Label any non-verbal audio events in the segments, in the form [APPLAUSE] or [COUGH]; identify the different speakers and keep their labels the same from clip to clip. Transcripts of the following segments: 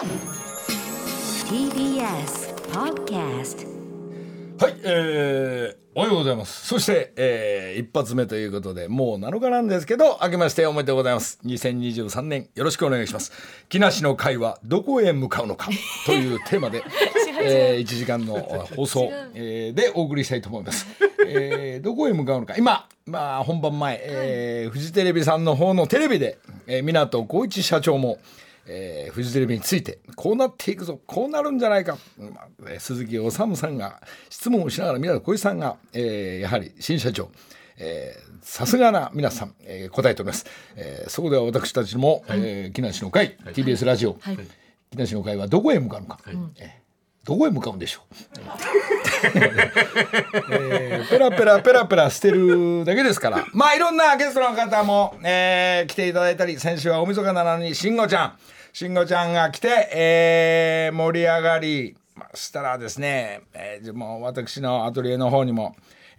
Speaker 1: TBS Podcast
Speaker 2: はい、えー、おはようございます。そして、えー、一発目ということで、もう7日なんですけど、明けましておめでとうございます。2023年、よろしくお願いします。木梨の会はどこへ向かうのか [LAUGHS] というテーマで、えー、1時間の [LAUGHS] 放送、えー、でお送りしたいと思います。えー、どこへ向かうのか。今、まあ、本番前、えーフジテレビさんの方のテレビで、えー、港光一社長も、えーフジテレビについてこうなっていくぞこうなるんじゃないか、まあえー鈴木治さんが質問をしながら湊小石さんが、えーやはり新社長えーさすがな皆さん、えー答えております、えーそこでは私たちも、えー木梨の会、TBS ラジオ、木梨の会はどこへ向かうのか、えーどこへ向かうんでしょう。えーペラペラペラペラしてるだけですから。まあいろんなゲストの方も、えー来ていただいたり先週は大晦日なのに慎吾ちゃん慎吾ちゃんが来て、えー盛り上がりましたらですね、えーもう私のアトリエの方にも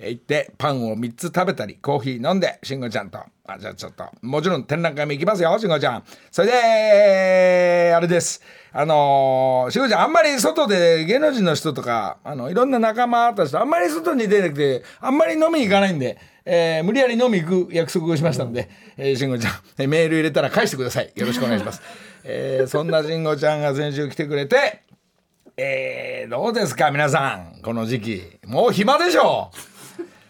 Speaker 2: 行ってパンを3つ食べたりコーヒー飲んで慎吾ちゃんと。あじゃあちょっともちろん展覧会も行きますよ慎吾ちゃん。それであれです。あのー、慎吾ちゃんあんまり外で芸能人の人とかあのいろんな仲間たちとあんまり外に出なくてあんまり飲みに行かないんで、えー無理やり飲み行く約束をしましたので、えー、慎吾ちゃんえメール入れたら返してください。よろしくお願いします、[LAUGHS] えーそんな慎吾ちゃんが先週来てくれてえー、どうですか皆さん。この時期。もう暇でしょ。う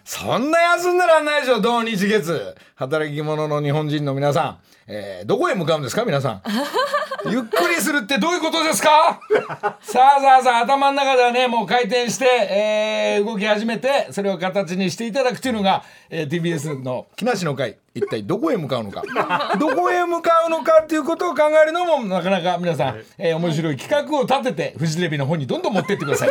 Speaker 2: そんな休んでらんないでしょ土日月。働き者の日本人の皆さん、えーどこへ向かうんですか皆さん？[LAUGHS] ゆっくりするってどういうことですか？[LAUGHS] さあさあさあ頭の中ではねもう回転して、えー動き始めてそれを形にしていただくというのが、えー TBS の木梨の会。一体どこへ向かうのか？[LAUGHS] どこへ向かうのかっていうことを考えるのもなかなか皆さん、えー面白い企画を立ててフジテレビの方にどんどん持ってってください。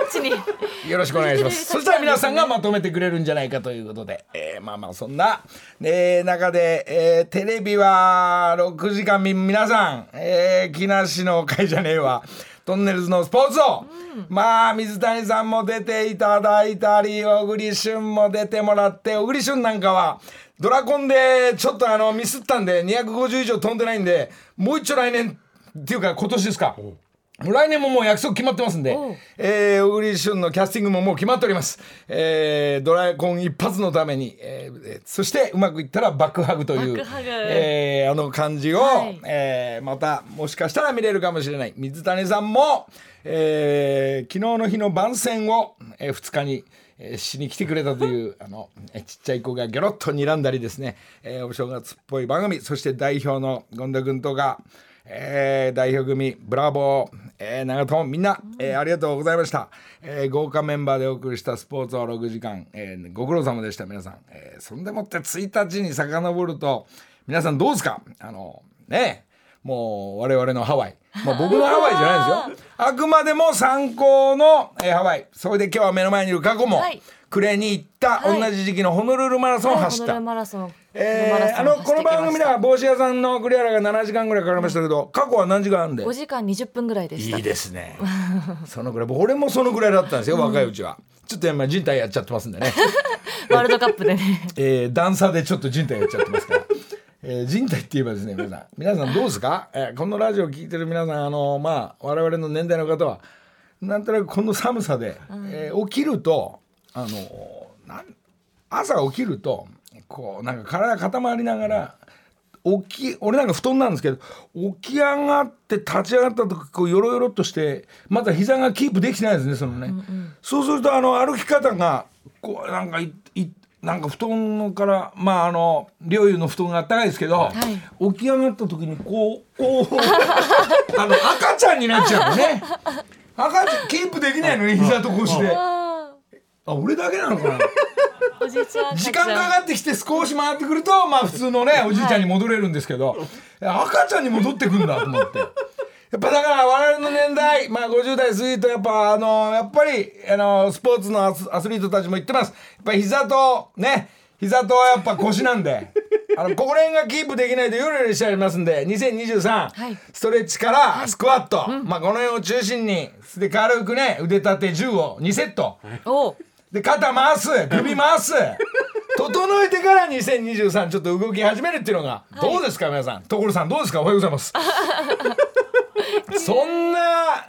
Speaker 2: よろしくお願いします。そしたら皆さんがまとめてくれるんじゃないかということで、えーまあまあそんな、えー中で、えーテレビは6時間み皆さん、えー、木梨の会じゃねえわ。トンネルズのスポーツを、まあ水谷さんも出ていただいたり小栗旬も出てもらって小栗旬なんかはドラコンでちょっとあのミスったんで250以上飛んでないんでもう一丁来年っていうか今年ですか。もう来年ももう約束決まってますんで、えー、小栗旬のキャスティングももう決まっております。えー、ドラえコン一発のために、えーえーそしてうまくいったらバックハグというえーあの感じを、
Speaker 3: はい。
Speaker 2: えーまたもしかしたら見れるかもしれない。水谷さんも、えー昨日の日の番宣を、え2日に、えーしに来てくれたという [LAUGHS] あのえちっちゃい子がギョロッと睨んだりですね、えーお正月っぽい番組そして代表の権田君とか、えー代表組ブラボー、えー長友みんな、えーありがとうございました、えー豪華メンバーでお送りしたスポーツは6時間、えーご苦労様でした皆さん、えーそんでもって1日に遡ると皆さんどうですか？あのねえもう我々のハワイ、まあ、僕のハワイじゃないですよ。[LAUGHS] あくまでも参考の、えーハワイ。それで今日は目の前にいる過去も、
Speaker 3: はい
Speaker 2: 暮れに行った、
Speaker 3: はい。
Speaker 2: 同じ時期のホノルルマラソンを走った、
Speaker 3: ホノルルマラソン。
Speaker 2: えーあのこの番組では帽子屋さんの栗原が7時間ぐらいかかりましたけど、過去は何時間あるんで
Speaker 3: 5時間20分ぐらいでした。
Speaker 2: いいですね。そのぐらい俺もそのぐらいだったんですよ、若いうちは。[LAUGHS] ちょっと今人体やっちゃってますんでね、[LAUGHS]
Speaker 3: ワールドカップでね。[LAUGHS]
Speaker 2: えー段差でちょっと人体やっちゃってますから。えー人体って言えばですね皆さん。皆さんどうですか、えーこのラジオ聞いてる皆さんあのまあ我々の年代の方はなんとなくこの寒さで、えー起きるとあのなん朝起きるとこうなんか体固まりながら起き俺なんか布団なんですけど起き上がって立ち上がった時こうよろよろっとしてまだ膝がキープできてないですねそのね、そうするとあの歩き方がこうなんかいいなんか布団からまああの陵侑の布団があったかいですけど、起き上がった時にこうこうあの赤ちゃんになっちゃうのね。赤ちゃんキープできないのに膝と腰であ俺だけなのかな？[LAUGHS]
Speaker 3: おじいちゃん。
Speaker 2: 時間かかってきて少し回ってくるとまあ普通のねおじいちゃんに戻れるんですけど、赤ちゃんに戻ってくんだと思って。やっぱだから我々の年代、まあ、50代過ぎるとやっぱあのやっぱりあのスポーツのアスアスリートたちも言ってます。やっぱ膝とね膝とやっぱ腰なんで [LAUGHS] あのここら辺がキープできないとヨレヨレしちゃいますんで2023、
Speaker 3: はい。
Speaker 2: ストレッチからスクワット、まあ、この辺を中心にで軽くね腕立て10を2セット。
Speaker 3: お
Speaker 2: で肩回す首回す。[LAUGHS] 整えてから2023ちょっと動き始めるっていうのがどうですか皆さん？所さんどうですか？おはようございます。[LAUGHS] そんな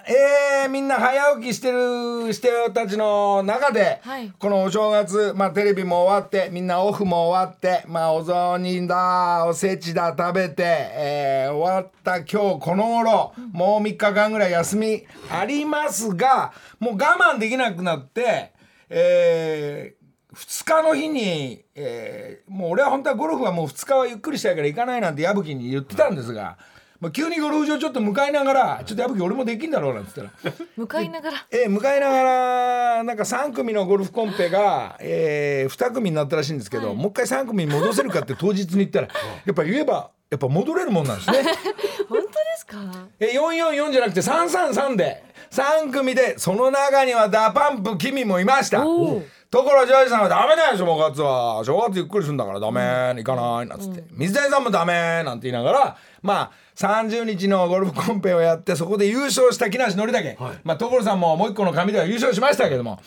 Speaker 2: えーみんな早起きしてる人たちの中で、
Speaker 3: はい。
Speaker 2: このお正月、まあ、テレビも終わってみんなオフも終わって、まあ、お雑煮だおせちだ食べて、えー終わった今日この頃もう3日間ぐらい休みありますがもう我慢できなくなって、え2日の日に、えーもう俺は本当はゴルフはもう2日はゆっくりしたいから行かないなんて矢吹に言ってたんですが、まあ、急にゴルフ場ちょっと向かいながら「ちょっと矢吹俺もできんだろう」なんて言ったら。
Speaker 3: 向かいながら
Speaker 2: えー向かいながらなんか3組のゴルフコンペが、え2組になったらしいんですけど、もう一回3組に戻せるかって当日に言ったらやっぱ言えばやっぱ戻れるもんなんですね。[LAUGHS]
Speaker 3: 本当ですか？
Speaker 2: え444じゃなくて333で3組でその中には DA PUMP君もいました。ところジョージさんはダメだよ正月は正月ゆっくりするんだからダメ行かないなんつって、水谷さんもダメなんて言いながらまあ30日のゴルフコンペをやってそこで優勝した木梨憲武、まあ所さんももう一個の紙では優勝しましたけども、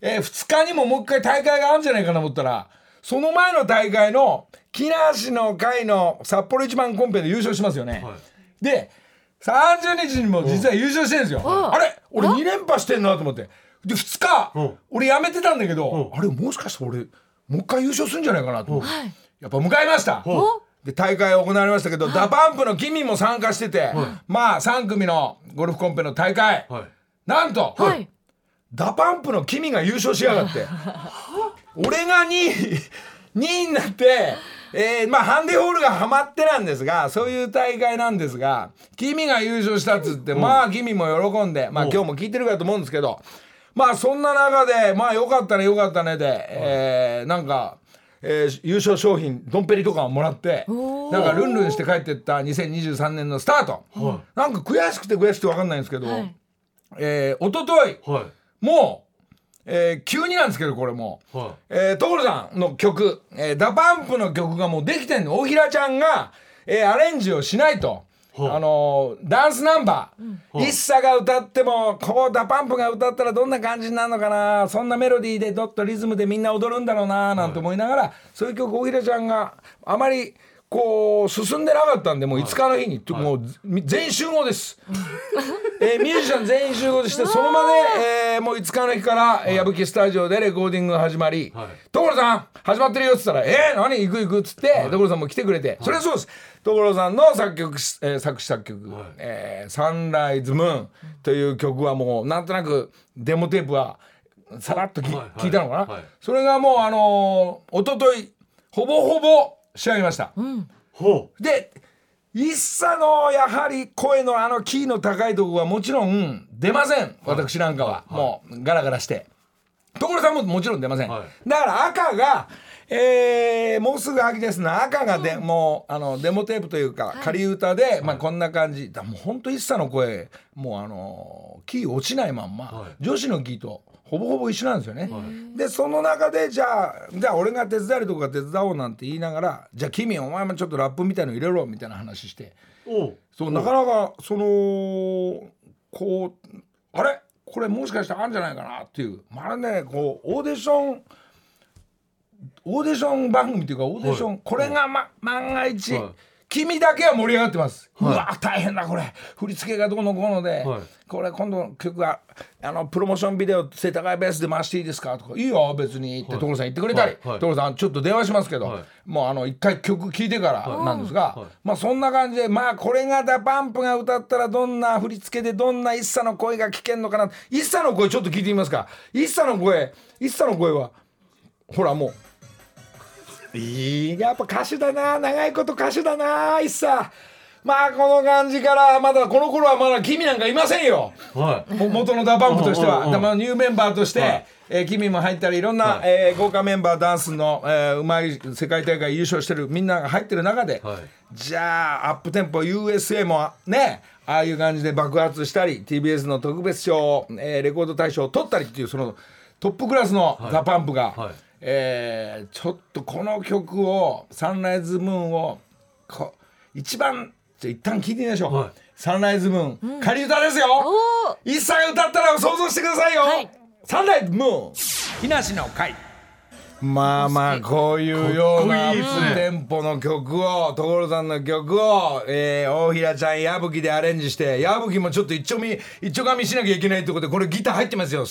Speaker 2: え2日にももう一回大会があるんじゃないかなと思ったらその前の大会の木梨の会の札幌一番コンペで優勝しますよね。で30日にも実は優勝してるんですよ。
Speaker 3: うん。
Speaker 2: あれ？俺2連覇してんなと思って。で2日、
Speaker 4: うん。
Speaker 2: 俺やめてたんだけど、
Speaker 4: うん。
Speaker 2: あれもしかして俺もう一回優勝するんじゃないかなとやっぱ迎えました。
Speaker 3: お？
Speaker 2: で大会行われましたけど、 DA PUMPの KIMIも参加してて、まあ3組のゴルフコンペの大会、
Speaker 4: はい。
Speaker 2: なんと、
Speaker 3: はい。
Speaker 2: DA PUMPの KIMIが優勝しやがって。[LAUGHS] 俺が2位2位になって、えーまあハンディホールがハマってなんですがそういう大会なんですがキミが優勝したっつって、まあキミも喜んでまあ今日も聞いてるかと思うんですけどまあそんな中でまあよかったねよかったねで、えーなんか。えー優勝商品ドンペリとかをもらってなんかルンルンして帰ってった2023年のスタート、
Speaker 4: は
Speaker 2: なんか悔しくて悔しくて分かんないんですけど、
Speaker 3: はい。
Speaker 2: えー、一昨日
Speaker 4: はい。
Speaker 2: もう、えー急になんですけどこれも。う、
Speaker 4: は
Speaker 2: えー、所さんの曲、えー、 DA PUMPの曲がもうできてんの。大平ちゃんが、えーアレンジをしないと。
Speaker 4: はあ
Speaker 2: あのーダンスナンバー、 ISSAが歌ってもこう DA PUMPが歌ったらどんな感じになるのかな。そんなメロディーでドッとリズムでみんな踊るんだろうななんて思いながら、そういう曲大平ちゃんがあまりこう進んでなかったんでもう5日の日に、もう全員集合です。えーミュージシャン全員集合して [LAUGHS] その場で、えーもう5日の日から、えー矢吹スタジオでレコーディングが始まり
Speaker 4: はい「
Speaker 2: 所さん始まってるよ」っつったら「えー、何？行く行く」っつって、所さんも来てくれて、それはそうです。所さんの作曲し、えー作詞作曲「えーサンライズムーン」という曲はもうなんとなくデモテープはさらっとき、聞いたのかな、
Speaker 4: はい
Speaker 2: それがもうあのー、一昨日ほぼほぼ仕上げました。
Speaker 4: ほ
Speaker 2: で一茶のやはり声のあのキーの高いところはもちろん出ません。私なんかは、もうガラガラして。所さんももちろん出ません、
Speaker 4: は
Speaker 2: だから赤が、えーもうすぐ秋ですな赤がで、もうあのデモテープというか仮歌で、まあ、こんな感じ。だもうほんと一茶の声もうあのキー落ちないまんま、
Speaker 4: はい。
Speaker 2: 女子のキーとほぼほぼ一緒なんですよね。でその中でじゃあじゃあ俺が手伝えるとこが手伝おうなんて言いながらじゃあ君お前もちょっとラップみたいの入れろみたいな話して。そうなかなかそのこうあれ？これもしかしたらあるんじゃないかなっていう。まるねこうオーディションオーディション番組っていうかオーディション、
Speaker 4: はい。
Speaker 2: これが、ま、万が一、
Speaker 4: はい
Speaker 2: KIMIだけは盛り上がってます、
Speaker 4: はい。う
Speaker 2: わ大変だこれ。振り付けがどうのこうので、
Speaker 4: はい。
Speaker 2: これ今度の曲があのプロモーションビデオ世田谷ベースで回していいですか？とか「いいよ別に」って所さん言ってくれたり。
Speaker 4: はい。はい。
Speaker 2: 所さんちょっと電話しますけど、
Speaker 4: はい。
Speaker 2: もうあの一回曲聴いてからなんですが、
Speaker 4: はい。
Speaker 2: まあそんな感じでまあこれが DA PUMPが歌ったらどんな振り付けでどんな ISSAの声が聞けんのかな。 ISSAの声ちょっと聞いてみますか。一茶の声一茶の声はほらもう。いいやっぱ歌手だな。長いこと歌手だな一茶まあこの感じからまだこの頃はまだ君なんかいませんよ。
Speaker 4: はい。
Speaker 2: も元の DA PUMP としては、
Speaker 4: うんうんうん
Speaker 2: でもニューメンバーとして、
Speaker 4: はい。
Speaker 2: えー君も入ったりいろんな、
Speaker 4: はい。
Speaker 2: えー豪華メンバーダンスの、えーうまい世界大会優勝してるみんなが入ってる中で、
Speaker 4: はい。
Speaker 2: じゃあアップテンポ USA もねああいう感じで爆発したり TBS の特別賞、えーレコード大賞を取ったりっていうそのトップクラスの DA PUMP が、
Speaker 4: はい
Speaker 2: えーちょっとこの曲を「サンライズムーンを」こ一番じゃあ一旦聞いてみましょう。
Speaker 4: はい。
Speaker 2: サンライズムーン、仮歌ですよ。一切歌ったら想像してくださいよ、
Speaker 3: はい。
Speaker 2: サンライズムーン。木梨の会まあまあこういうようなテンポの曲を所さんの曲を、えー、大平ちゃん矢吹でアレンジして矢吹もちょっと一丁み一丁噛みしなきゃいけないってことでこれギター入ってますよ。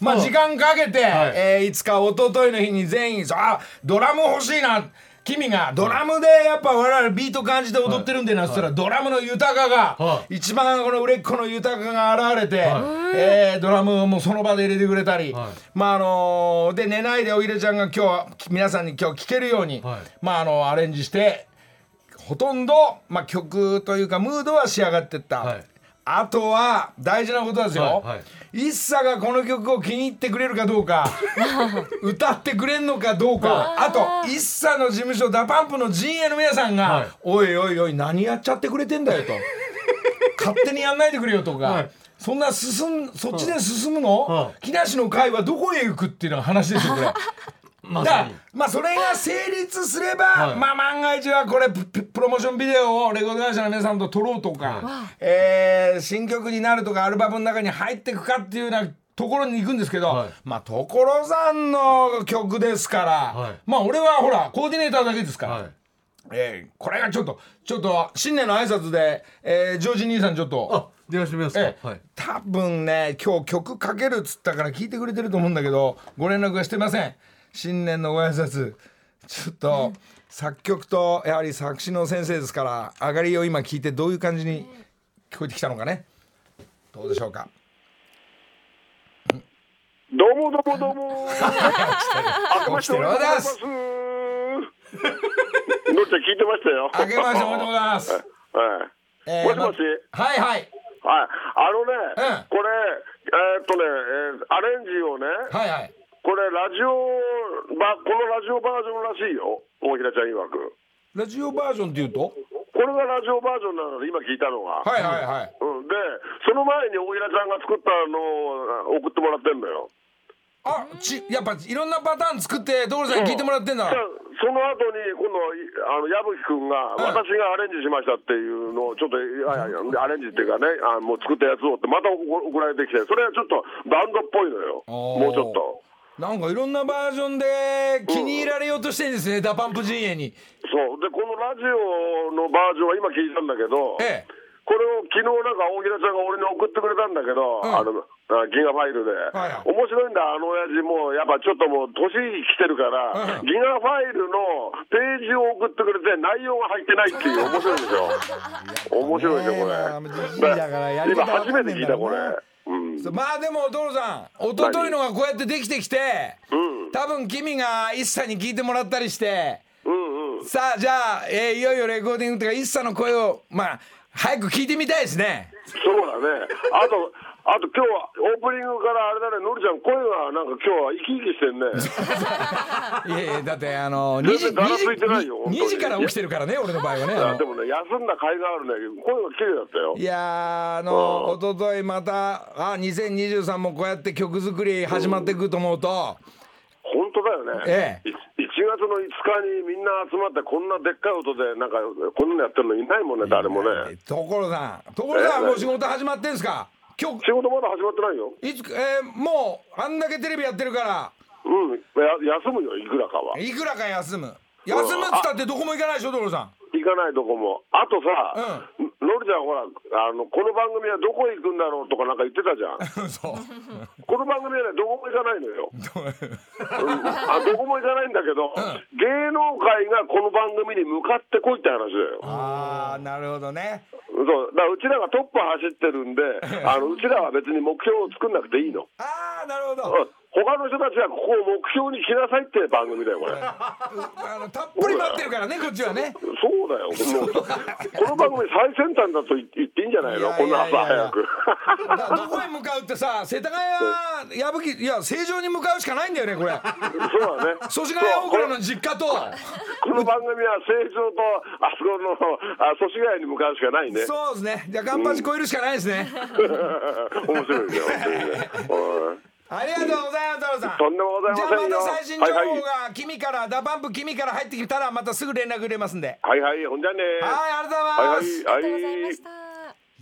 Speaker 2: まあ時間かけて、
Speaker 4: はい
Speaker 2: えーいつか一昨日の日に全員あドラム欲しいな。君がドラムでやっぱ我々ビート感じて踊ってるんでなっつったらドラムの豊かが
Speaker 4: は
Speaker 2: 一番この売れっ子の豊かが現れて、えードラムをもうその場で入れてくれたり、
Speaker 4: はい。
Speaker 2: まああのーで寝ないでおひれちゃんが今日は皆さんに今日聴けるように、
Speaker 4: はい。
Speaker 2: まああのアレンジしてほとんど、まあ、曲というかムードは仕上がってった、
Speaker 4: はい
Speaker 2: あとは大事なことですよ、
Speaker 4: はいはい。
Speaker 2: 一茶がこの曲を気に入ってくれるかどうか [LAUGHS] 歌ってくれんのかどうかあと一茶の事務所 DA PUMP の陣営の皆さんが、
Speaker 4: はい。
Speaker 2: おいおいおい何やっちゃってくれてんだよと。[LAUGHS] 勝手にやんないでくれよとか、
Speaker 4: はい。
Speaker 2: そんな進んそっちで進むの、
Speaker 4: はい。
Speaker 2: 木梨の会はどこへ行くっていうのが話ですよこれ。
Speaker 4: まさに
Speaker 2: まあそれが成立すれば、
Speaker 4: はい。
Speaker 2: まあ万が一はこれプロモーションビデオをレコード会社の皆さんと撮ろうとか、えー新曲になるとかアルバムの中に入っていくかっていうようなところに行くんですけど、
Speaker 4: はい。
Speaker 2: まあ所さんの曲ですから、
Speaker 4: はい。
Speaker 2: まあ俺はほらコーディネーターだけですから、
Speaker 4: はい。
Speaker 2: えーこれがちょっとちょっと新年の挨拶で、えージョージ兄さんちょっと。
Speaker 4: あ電話してみますか。
Speaker 2: ええ
Speaker 4: はい。
Speaker 2: 多分ね今日曲かけるっつったから聞いてくれてると思うんだけどご連絡はしてません新年のご挨拶。ちょっと作曲とやはり作詞の先生ですから上がりを今聞いてどういう感じに聞こえてきたのかね。どうでしょうか。
Speaker 5: どうもどうもどうも。[LAUGHS] あけ [LAUGHS] ましておめでとうございます。のっち聞いてましたよ。
Speaker 2: 明けましておめでとうございます、
Speaker 5: はい。
Speaker 2: えー
Speaker 5: もしもし。
Speaker 2: まはいはい。
Speaker 5: はい。あのね、
Speaker 2: うん。
Speaker 5: これえーっとね、えーアレンジをね、
Speaker 2: はいはい
Speaker 5: これラジオばこのラジオバージョンらしいよ。大平ちゃん曰く。
Speaker 2: ラジオバージョンっていうと？
Speaker 5: これがラジオバージョンなので今聞いたのが。
Speaker 2: はいはいはい。
Speaker 5: うん、でその前に大平ちゃんが作ったのを送ってもらってんのよ。
Speaker 2: あちやっぱいろんなパターン作って所さんに聞いてもらってんだ。
Speaker 5: じゃあその後に今度いあの矢吹君が
Speaker 2: うん。
Speaker 5: 私がアレンジしましたっていうのをちょっといやいやアレンジっていうかねあもう作ったやつをってまた送送られてきてそれはちょっとバンドっぽいのよ。もうちょっと
Speaker 2: なんかいろんなバージョンで気に入られようとしてるんですね、 DA PUMP 陣営に。
Speaker 5: そう。でこのラジオのバージョンは今聞いたんだけど、
Speaker 2: ええ。
Speaker 5: これを昨日なんか大平ちゃんが俺に送ってくれたんだけど、
Speaker 2: うん。
Speaker 5: あのあギガファイルで、
Speaker 2: はいはい。
Speaker 5: 面白いんだあの親父もうやっぱちょっともう年来てるから、
Speaker 2: うん。
Speaker 5: ギガファイルのページを送ってくれて内容が入ってないっていう面白いでしょ。[LAUGHS] 面白いでしょこれ、今初めて聞いたこれ、
Speaker 2: まあでも所さん一昨日のがこうやってできてきて
Speaker 5: うん。
Speaker 2: 多分君が一茶に聞いてもらったりして
Speaker 5: うんうん。
Speaker 2: さあじゃあ、えーいよいよレコーディングとか一茶の声をまあ早く聞いてみたいですね。
Speaker 5: そうだね。あとあと今日はオープニングからあれだねのりちゃん声がなんか今日は生き生きしてんね。[LAUGHS]
Speaker 2: いやいやだってあの2時
Speaker 5: 全然だらついてないよ本当に。
Speaker 2: 2時から起きてるからね俺の場合はね
Speaker 5: でもね休んだ甲斐があるね声が綺麗だったよ。
Speaker 2: いやーあの
Speaker 5: うん
Speaker 2: 一昨日またあ2023もこうやって曲作り始まっていくと思うと、
Speaker 5: 本当だよね、
Speaker 2: ええ。
Speaker 5: い1月の5日にみんな集まってこんなでっかい音でなんかこんなのやってるのいないもんね誰もね
Speaker 2: 所さん所さん
Speaker 5: ええ
Speaker 2: もう仕事始まってんすか今日。
Speaker 5: 仕事まだ始まってないよ。
Speaker 2: いつえーもうあんだけテレビやってるから。
Speaker 5: うん。や休むよいくらかは。い
Speaker 2: くらか休む。休むっつったってどこも行かないでしょ所さん
Speaker 5: 行かないとこも。あとさ、のりちゃんほらあのこの番組はどこへ行くんだろうとかなんか言ってたじゃん。[LAUGHS]
Speaker 2: そう。
Speaker 5: この番組はねどこも行かないのよ、[LAUGHS] う？ん。あどこも行かないんだけど、芸能界がこの番組に向かってこいって話だよ。
Speaker 2: ああなるほどね。
Speaker 5: そう。だからうちらがトップ走ってるんで [LAUGHS] あのうちらは別に目標を作んなくていいの、
Speaker 2: ああなるほど。
Speaker 5: うん他の人たちはここを目標に来なさいって番組だよこれ。
Speaker 2: あのたっぷり待ってるからねこっちはね。
Speaker 5: そうだよ。もうこの番組最先端だと言言っていいんじゃないの？こんな朝早く。
Speaker 2: どこへ向かうってさ世田谷矢吹いや成城に向かうしかないんだよねこれ。
Speaker 5: そうだね。
Speaker 2: 祖師ヶ谷大倉の実家と。
Speaker 5: この番組は成城とあそこのあ祖師ヶ谷に向かうしかないね。
Speaker 2: そうですね。じゃあガンパチ超えるしかないですね。
Speaker 5: 面白いですよ本当にねうん
Speaker 2: ありがとうございます太郎さん。
Speaker 5: とんでもございませんよ。
Speaker 2: じゃあまた最新情報
Speaker 5: はいはい。
Speaker 2: が君から DA PUMP 君から入ってきたらまたすぐ連絡入れますんで。
Speaker 5: はいはいほんじゃね。
Speaker 2: はいありがとうございます、
Speaker 5: はいはい。
Speaker 3: ありがとうございました。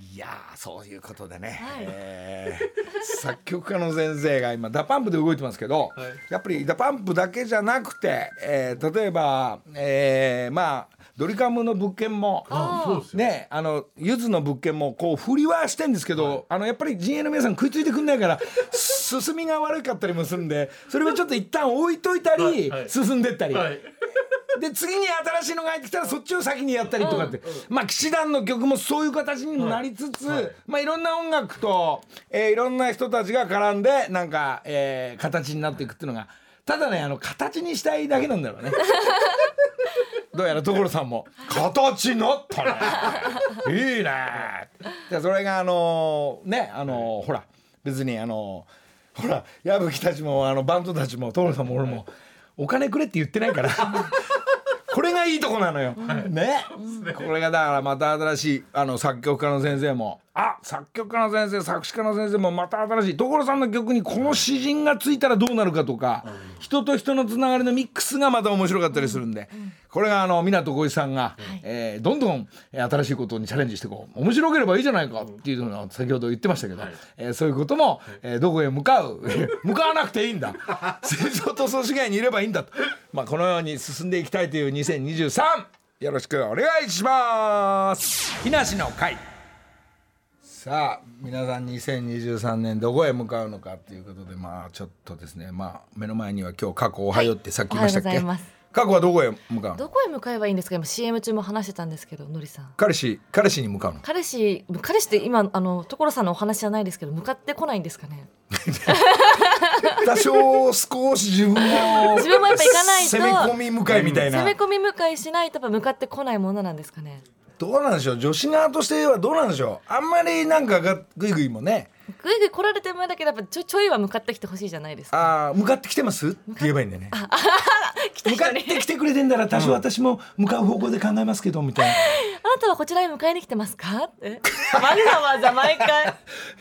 Speaker 2: いやーそういうことでね、
Speaker 3: はい。
Speaker 2: えー作曲家の先生が今 DA PUMP で動いてますけど、やっぱり DA PUMP だけじゃなくて、えー例えば、えーまあドリカムの物件もねあのゆずの物件もこう振りはしてんですけど、あのやっぱり陣営の皆さん食いついてくんないから [LAUGHS] 進みが悪かったりもするんでそれをちょっと一旦置いといたり、進んでったり。
Speaker 4: はい。
Speaker 2: で次に新しいのが入ってきたらそっちを先にやったりとかって、まあ騎士団の曲もそういう形にもなりつつ、い。まあいろんな音楽と、えーいろんな人たちが絡んでなんか、えー形になっていくっていうのが。ただねあの形にしたいだけなんだろうね。[LAUGHS] どうやら所さんも「形になったね。[LAUGHS] いいね」でそれがあのねあのほら別にあのほら矢吹たちもあのバンドたちも所さんも俺もお金くれって言ってないから。[LAUGHS] これがいいとこなのよ。ね。これがだからまた新しいあの作曲家の先生もあ作曲家の先生作詞家の先生もまた新しい所さんの曲にこの詩人がついたらどうなるかとか、人と人のつながりのミックスがまた面白かったりするんで、これがあの湊浩一さんが、えーどんどんえー新しいことにチャレンジしてこう。面白ければいいじゃないかっていうのを先ほど言ってましたけど、えーそういうことも、えーどこへ向かう [LAUGHS] 向かわなくていいんだ。[LAUGHS] 戦争と組織外にいればいいんだと、まあ、このように進んでいきたいという2023よろしくお願いします。木梨の会さあ皆さん2023年どこへ向かうのかということでまあちょっとですねまあ目の前には今日過去おはようってさっき言いましたっけ、過去はどこへ向かうの？
Speaker 3: どこへ向かえばいいんですか？今 CM 中も話してたんですけどのりさん。
Speaker 2: 彼氏彼氏に向かうの？
Speaker 3: 彼氏彼氏って今あの所さんのお話じゃないですけど向かってこないんですかね？[LAUGHS]
Speaker 2: 多少少し自分を
Speaker 3: 自分もやっぱ行かないと。
Speaker 2: 攻め込み向かいみたいな。
Speaker 3: 攻め込み向かいしないとやっぱ向かってこないものなんですかね？
Speaker 2: どうなんでしょう。女子側としてはどうなんでしょう。あんまりなんかがぐいぐいもね。
Speaker 3: ぐいぐい来られてもだけどやっぱちょちょいは向かってきてほしいじゃないですか。
Speaker 2: ああ向かってきてます？って？言えばいいんだよね。[LAUGHS]
Speaker 3: 来た
Speaker 2: 向かってきてくれてんだら多少私も向かう方向で考えますけどみたい
Speaker 3: あなたはこちらへ迎えに来てますか？ってわざわざ毎回。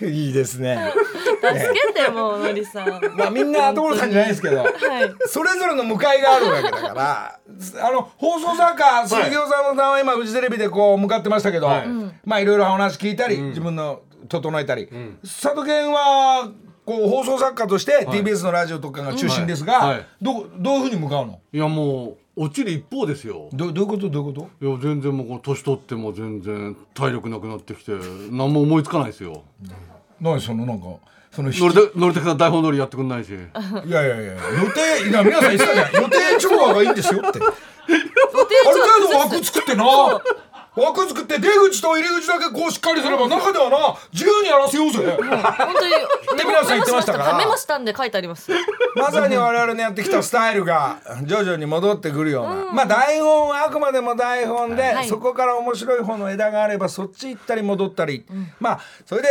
Speaker 2: ないいですね。
Speaker 3: 助けてもうのりさん。は
Speaker 2: まあみんな所さんじゃないですけど
Speaker 3: い。
Speaker 2: それぞれの向かいがあるわけだからあの放送作家杉尾さんのさんは今フジテレビでこう向かってましたけど、
Speaker 4: はい。
Speaker 2: まあいろいろお話聞いたり、自分の整えたり、佐渡県はこう放送作家として TBS のラジオとかが中心ですが、
Speaker 4: はい。はい。
Speaker 2: どどういうふうに向かうの？
Speaker 4: いやもう落ちる一方ですよ。
Speaker 2: どどういうこと？どういうこと？
Speaker 4: いや全然もう年取っても全然体力なくなってきて何も思いつかないですよ。
Speaker 2: 何そのなんかその
Speaker 4: 乗りた乗りたくな大本通りやってくんないし。
Speaker 2: いやいやいや予定いや皆さん言ってたじゃん予定調和がいいんですよって。ある程度枠作ってな枠作って出口と入り口だけこうしっかりすれば中ではな自由にやらせようぜ。
Speaker 3: 本当に
Speaker 2: で皆さん言ってましたから。
Speaker 3: メモしたんで書いてあります。
Speaker 2: まさに我々のやってきたスタイルが徐々に戻ってくるような、まあ台本はあくまでも台本で、
Speaker 3: はい。
Speaker 2: そこから面白い方の枝があればそっち行ったり戻ったり、まあそれで、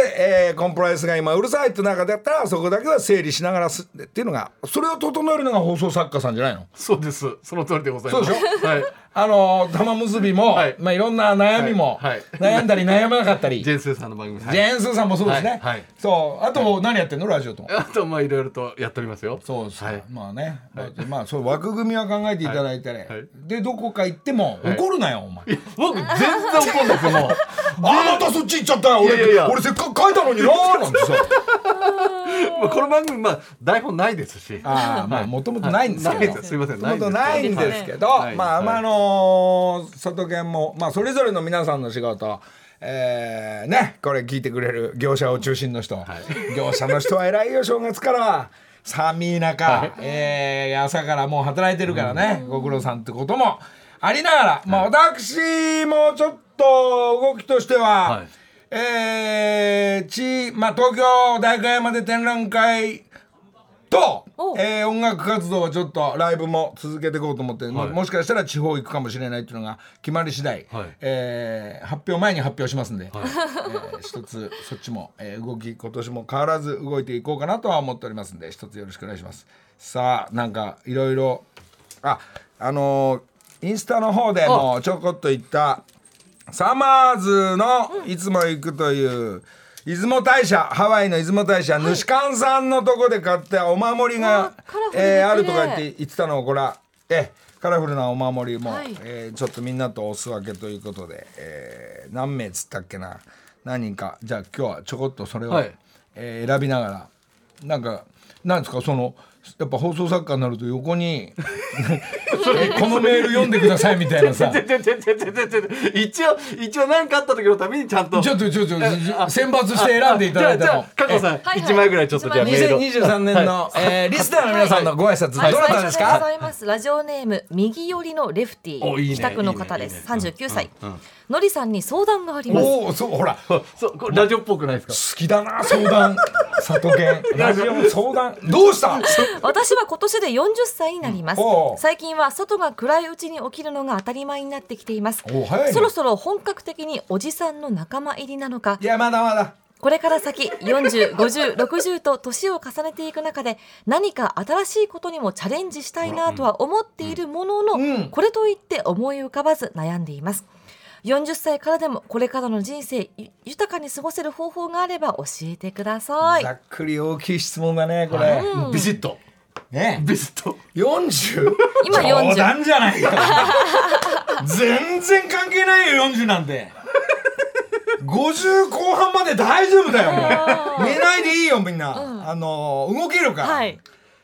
Speaker 2: えーコンプライアンスが今うるさいって中だったらそこだけは整理しながらすっていうのがそれを整えるのが放送作家さんじゃないの？
Speaker 4: そうです。その通りでございます。
Speaker 2: そうでしょ？
Speaker 4: はい
Speaker 2: あの玉結びも、
Speaker 4: はい。
Speaker 2: まあいろんな悩みも、
Speaker 4: はい。はい。
Speaker 2: 悩んだり悩まなかったり、
Speaker 4: ジェンスーさんの番組。
Speaker 2: ジェーンスーさんもそうですね、
Speaker 4: はい。はい。
Speaker 2: そう。あと何やってんの？ラジオと。[LAUGHS]
Speaker 4: あとまあいろいろとやっておりますよ。
Speaker 2: そうですか、
Speaker 4: はい。
Speaker 2: まあね、まあまあそう枠組みは考えていただいて、ね
Speaker 4: はい。はい。
Speaker 2: でどこか行っても
Speaker 4: はい。
Speaker 2: 怒るなよ、お前。
Speaker 4: 僕全然怒んないですよもう [LAUGHS]
Speaker 2: あまたそっち行っちゃったよ俺。
Speaker 4: いやいや
Speaker 2: 俺せっかく書いたのになーなんてさ [LAUGHS]
Speaker 4: まあこの番組まあ台本ないですし。
Speaker 2: ああまあもともとないんですけど、
Speaker 4: す。すいません。
Speaker 2: もともとないんですけど、
Speaker 4: はい
Speaker 2: まあ、
Speaker 4: はい。
Speaker 2: まああのー外見もまあそれぞれの皆さんの仕事えー、ねこれ聞いてくれる業者を中心の人、業者の人は偉いよ正月からは。寒い中、えー朝からもう働いてるからね、ご苦労さんってこともありながら、まあ私もちょっと動きとしては、
Speaker 4: はい
Speaker 2: えーちまあ、東京大会山で展覧会と
Speaker 3: お、
Speaker 2: えー音楽活動はちょっとライブも続けていこうと思って、も
Speaker 4: はい。
Speaker 2: もしかしたら地方行くかもしれないっていうのが決まり次第、
Speaker 4: はい。
Speaker 2: えー発表前に発表しますんで、えー一つそっちも、えー動き今年も変わらず動いていこうかなとは思っておりますんで一つよろしくお願いします。さあなんかいろいろああのーインスタの方でもちょこっと言ったサマーズのいつも行くという出雲大社ハワイの出雲大社、主観さんのとこで買ったお守りがえーあるとか言って言ってたのをこれはえカラフルなお守りも、
Speaker 3: はい。
Speaker 2: えーちょっとみんなとおすわけということで、えー何名つったっけな何人かじゃあ今日はちょこっとそれを、
Speaker 4: はい。
Speaker 2: えー選びながらなんかなんですかそのやっぱ放送作家になると横に [LAUGHS] えこのメール読んでくださいみたいなさ。
Speaker 4: 一応一応何かあった時のためにちゃんと
Speaker 2: ちょっとちょっと選抜して選んでいただいて
Speaker 4: じゃあ
Speaker 2: も
Speaker 4: じゃあ加藤さん
Speaker 3: はい
Speaker 4: 一枚ぐらいちょっとじゃあメールを
Speaker 2: 2023年の、えーリスナーの皆さんのご挨拶、
Speaker 3: はい
Speaker 2: どなたですか
Speaker 3: ざいラジオネーム右寄りのレフティー帰宅の方です
Speaker 4: いいね
Speaker 3: 三十九歳のりさんに相談があります。
Speaker 2: おおそうほら。好 [LAUGHS]
Speaker 4: そうこれラジオっぽくないですか？
Speaker 2: きだな相談。[LAUGHS] 佐藤健。ラジオ相談。[LAUGHS] どうした？
Speaker 3: 私は今年で40歳になります。最近は外が暗いうちに起きるのが当たり前になってきています。
Speaker 2: お早いね。
Speaker 3: そろそろ本格的におじさんの仲間入りなのか。
Speaker 2: いやまだまだ。
Speaker 3: これから先40、50、60と年を重ねていく中で何か新しいことにもチャレンジしたいなとは思っているものの、
Speaker 2: うん。
Speaker 3: これといって思い浮かばず悩んでいます40歳からでもこれからの人生ゆ豊かに過ごせる方法があれば教えてください。
Speaker 2: ざっくり大きい質問だねこれ、
Speaker 3: うん。
Speaker 4: ビシッと。
Speaker 2: ね。
Speaker 4: ビシッと。
Speaker 2: 40?
Speaker 3: 今40
Speaker 2: 冗談じゃないよ。全然関係ないよ40なんて。50後半まで大丈夫だよもう。寝ないでいいよみんな、あの動けるから、
Speaker 3: はい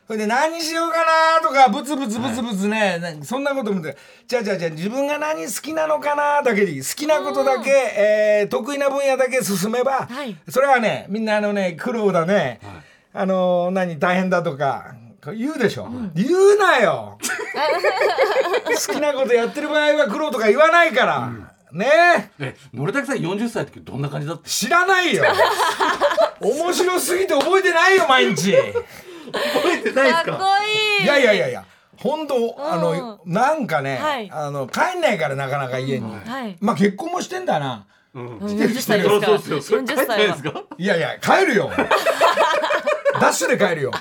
Speaker 2: それで何しようかなとかブツブツブツブツね、なそんなこと思ってじゃあじゃあじゃあ自分が何好きなのかなだけでいい。好きなことだけ、えー得意な分野だけ進めば、
Speaker 3: はい。
Speaker 2: それはねみんなあのね苦労だね、あの何大変だとか言うでしょ、言うなよ。[LAUGHS] 好きなことやってる場合は苦労とか言わないから、ね。
Speaker 4: え森崎さん40歳の時どんな感じだった？
Speaker 2: 知らないよ。[LAUGHS] 面白すぎて覚えてないよ毎日
Speaker 4: 覚えてないですか？
Speaker 3: かっこいい。
Speaker 2: いやいやいやいや本当あのなんかね、
Speaker 3: はい。
Speaker 2: あの帰んないからなかなか家に、
Speaker 3: はい。
Speaker 2: まあ結婚もしてんだな。
Speaker 3: 40歳ですか？
Speaker 4: そうそうそう
Speaker 3: 40
Speaker 4: 書いてない
Speaker 3: 歳は
Speaker 4: ですか？
Speaker 2: いやいや帰るよ。ダッシュで帰るよ。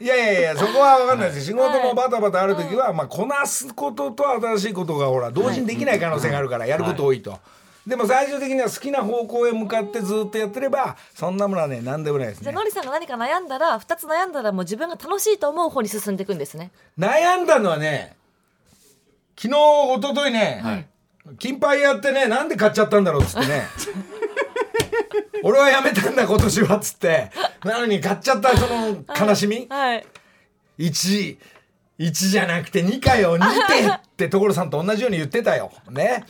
Speaker 2: いやいやいやそこは分かんないです仕事もバタバタある時は、まあ、こなすことと新しいことがほら同時にできない可能性があるからやること多いと、でも最終的には好きな方向へ向かってずっとやってればそんなものはね何でもないですね。
Speaker 3: じゃあのりさんが何か悩んだら2つ悩んだらもう自分が楽しいと思う方に進んでいくんですね。
Speaker 2: 悩んだのはね昨日一昨日ね、金牌やってねなんで買っちゃったんだろうっつってね。[LAUGHS] 俺はやめたんだ今年はっつって。なのに買っちゃったその悲しみ、
Speaker 3: はい。
Speaker 2: 1 1じゃなくて2かよ2点って所さんと同じように言ってたよ。ね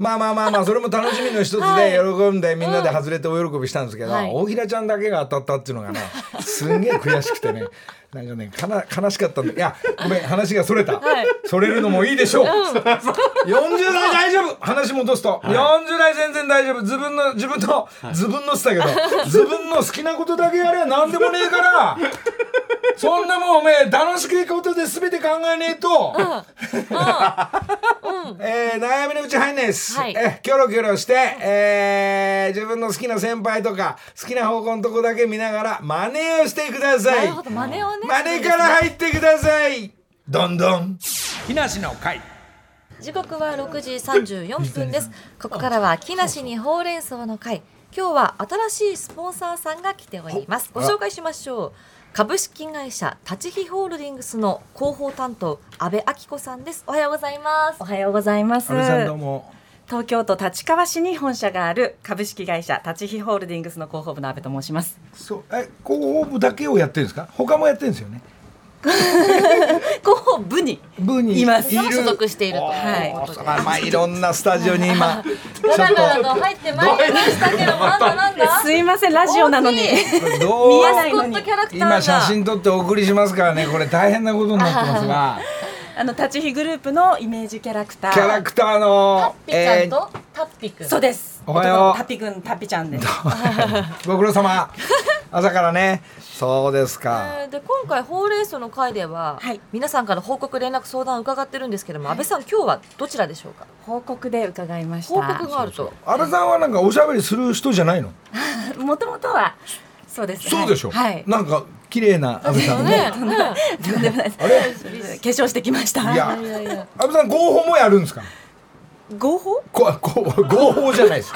Speaker 2: まあまあまあまあそれも楽しみの一つで喜んでみんなで外れてお喜びしたんですけど、
Speaker 3: はい。
Speaker 2: 大平ちゃんだけが当たったっていうのがねすんげえ悔しくてねなんかねかな悲しかったんだ。いやごめん話がそれた、
Speaker 3: はい。
Speaker 2: それるのもいいでしょう、40代大丈夫。話戻すと、40代全然大丈夫。自分の自分の、自分のっつったけど。自分の好きなことだけやれば何でもねえから。そんなもんおめえ楽しくいいことで全て考えねえと、[LAUGHS] えー悩みのうち入んないです、
Speaker 3: はい。
Speaker 2: えキョロキョロして、えー自分の好きな先輩とか好きな方向のとこだけ見ながら真似をしてくださ
Speaker 3: ないるほど。真似をね
Speaker 2: 真似から入ってください。どんどん。木梨の会。
Speaker 3: 時刻は6時34分です。[LAUGHS] ここからは木梨にほうれん草の会。今日は新しいスポンサーさんが来ております。ご紹介しましょう。株式会社立ちホールディングスの広報担当安倍明子さんです。おはようございます。
Speaker 6: おはようございます。
Speaker 2: 安倍さんどうも
Speaker 6: 東京都立川市に本社がある株式会社立ちホールディングスの広報部の阿部と申します。
Speaker 2: そうえ広報部だけをやってるんですか？他もやってるんですよね？[LAUGHS]
Speaker 6: 広報部に
Speaker 2: 部に。
Speaker 6: います。
Speaker 3: 所属していると。
Speaker 6: はい。
Speaker 3: いうことで
Speaker 2: まあまあいろんなスタジオに今 [LAUGHS] ちょっ
Speaker 3: と。入ってまいりましたけどなんだなんだ。
Speaker 6: すいませんラジオなのに。
Speaker 2: とどう
Speaker 6: 見え
Speaker 3: マ
Speaker 6: ないのに
Speaker 2: 今写真撮ってお送りしますからねこれ大変なことになってますが
Speaker 6: あの立ち日グループのイメージキャラクター。
Speaker 2: キャラクターの
Speaker 3: ピちゃんとタッピくん。
Speaker 6: そうです。
Speaker 2: おはよう。
Speaker 6: タピくんタピちゃんです。[LAUGHS]
Speaker 2: ご苦労様。朝からね。そうですか。
Speaker 3: えーで今回ほうれん草の会では、
Speaker 6: はい。
Speaker 3: 皆さんから報告連絡相談を伺ってるんですけども、安倍さん今日はどちらでしょうか？
Speaker 6: 報告で伺いまし
Speaker 3: 報
Speaker 6: た。
Speaker 3: 告があると。
Speaker 2: 安倍さんはなんかおしゃべりする人じゃないの？[LAUGHS]
Speaker 6: もともとはそうです。
Speaker 2: そうでしょ？
Speaker 6: はい。
Speaker 2: なんか綺麗な安倍さんね。
Speaker 6: とんでもない。です。
Speaker 2: あれ？
Speaker 6: 化粧してきました。
Speaker 2: いや。
Speaker 3: いやいや
Speaker 2: 安倍さん合法もやるんですか？
Speaker 6: 合法？
Speaker 2: ここ合法じゃないです。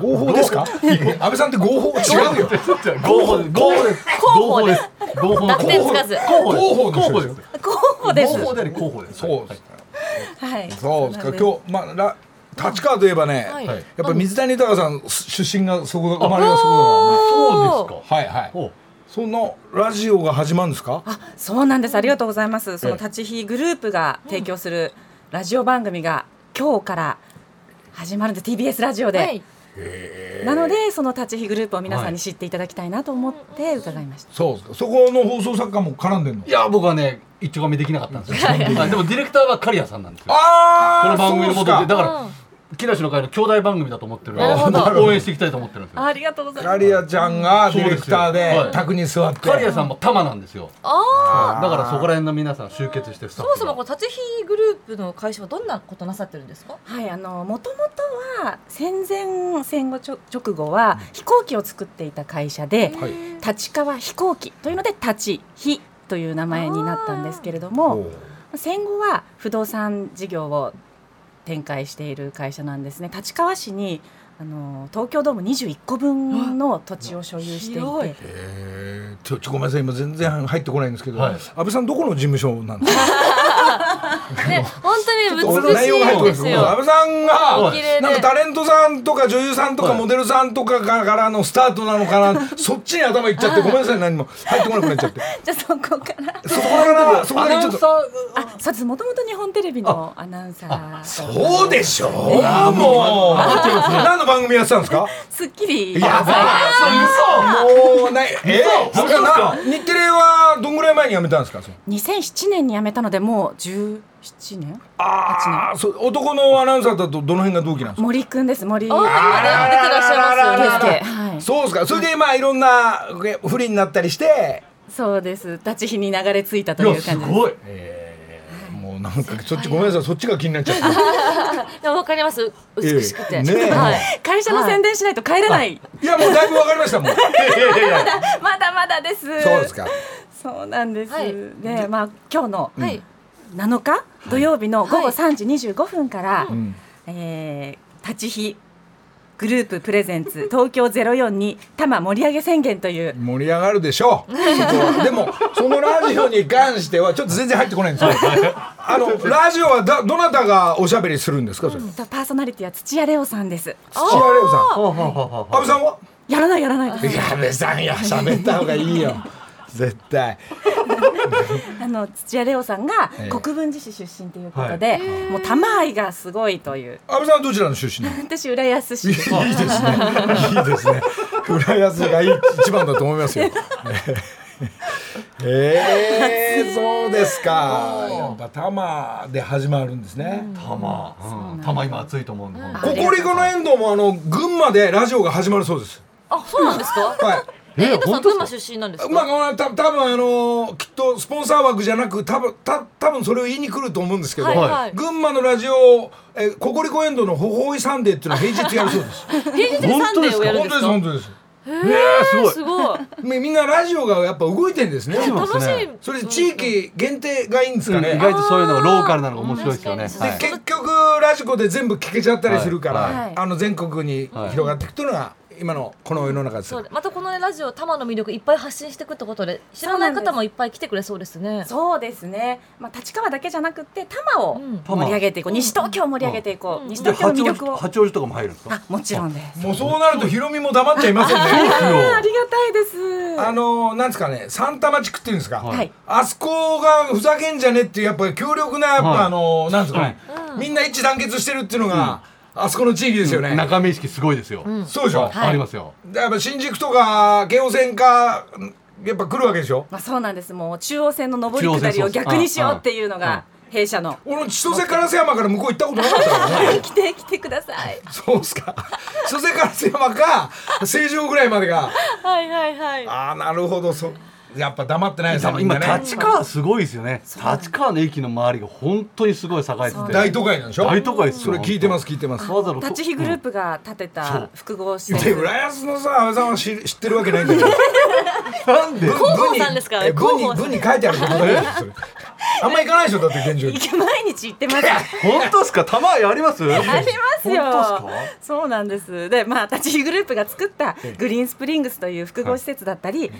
Speaker 2: 合法ですか？安倍さんって合法違うよ。
Speaker 4: 合法です。合法です。合法です。合法合法です。
Speaker 2: 合法
Speaker 4: です。
Speaker 6: 合法です。
Speaker 4: 合法であり合法です。
Speaker 2: そうです。
Speaker 6: はい。
Speaker 2: そうですか。今日まあら立川といえばね、
Speaker 3: はい。
Speaker 2: やっぱ水谷豊さん出身がそこ生まれがそこ
Speaker 4: そうです
Speaker 2: だか。はいはい。
Speaker 4: お
Speaker 2: そのラジオが始まるんですか？
Speaker 6: あそうなんです。ありがとうございます。その
Speaker 2: ええ
Speaker 6: 立ち日グループが提供するラジオ番組が今日から始まるんです。TBS ラジオで、
Speaker 3: はい。
Speaker 6: なのでその立ち日グループを皆さんに知っていただきたいなと思って伺いました、
Speaker 2: そうですか。そこの放送作家も絡んでんの？
Speaker 4: いや僕はね一丁紙できなかったんですよ。はい。でもディレクターは刈谷さんなんですよ。この番組の元で。だから
Speaker 3: うん
Speaker 4: 木梨の会の兄弟番組だと思ってる応援していきたいと思ってるんですよ。
Speaker 6: ありがとうございます。
Speaker 2: カリアちゃんがディレクター
Speaker 4: で
Speaker 2: 卓に座って。
Speaker 4: 刈谷さんも玉なんですよ。
Speaker 3: あ
Speaker 4: だからそこら辺の皆さん集結して
Speaker 3: そもそもこの立ち日グループの会社はどんなことなさってるんですか？
Speaker 6: はいあのもともとは戦前戦後ちょ直後は飛行機を作っていた会社で、
Speaker 2: はい。
Speaker 6: 立川飛行機というので立ち日という名前になったんですけれど
Speaker 2: お
Speaker 6: も
Speaker 2: う
Speaker 6: 戦後は不動産事業を展開している会社なんですね。立川市にあの東京ドーム21個分の土地を所有していて。
Speaker 2: えー。ちょちょごめんなさい。今全然入ってこないんですけど、
Speaker 4: はい。
Speaker 2: 安倍さんどこの事務所なんですか？
Speaker 3: ね本当に美しいですよ。
Speaker 2: 安倍さんがなんかタレントさんとか女優さんとか
Speaker 4: はい
Speaker 2: モデルさんとかからのスタートなのかな。[LAUGHS] そっちに頭いっちゃってごめんなさい。何も。入ってこなくなっちゃって。[LAUGHS]
Speaker 6: じゃあそこから。
Speaker 2: そこからそこ
Speaker 4: ア
Speaker 2: だけちょっと。
Speaker 6: あそうです。もともと日本テレビのアナウンサー
Speaker 2: そうでしょう、もう。何の番組やってたんですか？
Speaker 6: すっきり。
Speaker 2: いやもうない。え？日テレはどんぐらい前に辞めたんですか？それ。
Speaker 6: 2007年に辞めたのでもう17年？
Speaker 2: ああそう男のアナウンサーだとどの辺が同期なんですか？
Speaker 6: 森くんです。森。
Speaker 3: あら
Speaker 2: そうですか。それでまあいろんな不利になったりして。
Speaker 6: そうです。立ち日に流れ着いたと
Speaker 4: い
Speaker 6: う感じです。
Speaker 4: すごい。
Speaker 2: もうなんかそっちごめんなさい。そっちが気になっちゃって。[LAUGHS]
Speaker 3: でもわかります。美しくて、
Speaker 6: 会社の宣伝しないと帰れない、
Speaker 2: いやもうだいぶわかりましたもん。[LAUGHS]
Speaker 6: まだまだです。
Speaker 2: そうですか。
Speaker 6: そうなんです、
Speaker 3: はい。
Speaker 6: でまあ今日の
Speaker 3: はい
Speaker 6: 7日、土曜日の午後
Speaker 3: はい。
Speaker 6: 3時25分から、
Speaker 2: ん。
Speaker 6: えー立ち日グループプレゼンツ [LAUGHS] 東京04に多摩盛り上げ宣言という。
Speaker 2: 盛り上がるでしょう。[LAUGHS] でもそのラジオに関してはちょっと全然入ってこないんですよ。[LAUGHS] あのラジオはだどなたがおしゃべりするんですか？それ。
Speaker 6: とパーソナリティは土屋レオさんです。
Speaker 2: 土屋レオさん。
Speaker 4: ははは
Speaker 2: 安倍さんは？
Speaker 6: やらないやらない。です
Speaker 2: さんや喋った方がいいよ絶対 [LAUGHS]
Speaker 6: あの土屋レオさんが
Speaker 2: ええ
Speaker 6: 国分寺市出身ということで、もう多摩愛がすごいという
Speaker 2: 安倍さんはどちらの出身 [LAUGHS]
Speaker 6: 私浦安市
Speaker 2: いいですね。いいですね。浦安がいい一番だと思いますよ。[LAUGHS] ええそうですか。やっぱ多摩で始まるんですね。
Speaker 4: 玉うん玉今熱いと思うんで
Speaker 2: ココリコの遠藤もあの群馬でラジオが始まるそうです。
Speaker 3: あそうなんですか？
Speaker 2: はい。
Speaker 3: え遠藤さん群馬
Speaker 4: 本当ですか？
Speaker 3: 出身なんですか、
Speaker 2: まあ、た多分あのきっとスポンサー枠じゃなく多分た多分それを言いに来ると思うんですけど、
Speaker 3: はいはい。
Speaker 2: 群馬のラジオえココリコ遠藤のほほいサンデーっていうのは平日やるそうです。[LAUGHS]
Speaker 3: 平日でサンデーをやるん
Speaker 2: 本当です
Speaker 3: か
Speaker 2: 本当です。
Speaker 4: えーすごい。
Speaker 3: すごい。
Speaker 2: みみんなラジオがやっぱ動いてんですね。
Speaker 3: 楽しい。
Speaker 2: それで地域限定がいいんですかね？
Speaker 4: 意外とそういうのがローカルなのが面白いですよね。
Speaker 3: 確かに
Speaker 4: はい。
Speaker 2: 結局ラジコで全部聞けちゃったりするから、
Speaker 4: はい。
Speaker 6: はい。
Speaker 2: あの全国に広がっていくというのが今のこの世の中ですよ。
Speaker 3: そう。またこのラジオ多摩の魅力いっぱい発信していくってことで知らない方もいっぱい来てくれそうですね。
Speaker 6: そうです。ね、まあ、立川だけじゃなくて多摩を
Speaker 3: うん。
Speaker 6: 盛り上げていこう、西東京を盛り上げていこう、西
Speaker 4: で
Speaker 6: 東京の魅力を。
Speaker 4: 子八王子とかも入るんですか？
Speaker 6: あもちろんです。
Speaker 2: もうそうなるとヒロミも黙っちゃいませんね。
Speaker 6: ありがたいです。
Speaker 2: あのなんですかね三玉地区っていうんですか、
Speaker 6: はい。
Speaker 2: あそこがふざけんじゃねっていうやっぱり強力なやっぱ、
Speaker 4: はい。
Speaker 2: あのなんですかね、
Speaker 3: うん。
Speaker 2: みんな一致団結してるっていうのが、あそこの地域ですよね。
Speaker 4: 中身意識すごいですよ。
Speaker 2: そうでしょ、
Speaker 3: はい。
Speaker 4: ありますよ。
Speaker 2: やっぱ新宿とか京王線かやっぱ来るわけでしょ？
Speaker 6: まあ、そうなんです。もう中央線の上り下りを逆にしようっていうのが弊社の。
Speaker 2: 俺千歳烏山から向こう行ったことなかったからね。
Speaker 6: 来て来てください。[LAUGHS]
Speaker 2: そうっすか。千歳烏山か成城ぐらいまでが。
Speaker 3: はいはいはい。
Speaker 2: ああなるほどそやっぱ黙ってないですね。
Speaker 4: 今立川すごいですよね。立川の駅の周りが本当にすごい栄えてて。
Speaker 2: 大都会なんでしょ？
Speaker 4: 大都会ですよ
Speaker 2: それ聞いてます聞いてます。
Speaker 4: わざわざ
Speaker 6: 立ち日グループが建てた複合施設。
Speaker 2: で浦安のさ安倍さんは知知ってるわけないんだけど。
Speaker 4: なんで？
Speaker 3: 広報さんですか？
Speaker 2: 文に文に書いてあることだけですそれ。あんま行かないでしょだって現状。に
Speaker 6: 毎日行ってます。[LAUGHS]
Speaker 4: 本当ですか？玉やります？
Speaker 6: ありますよ。
Speaker 4: 本当で
Speaker 6: そうなんです。でまあ立ち日グループが作ったグリーンスプリングスという複合施設だったり、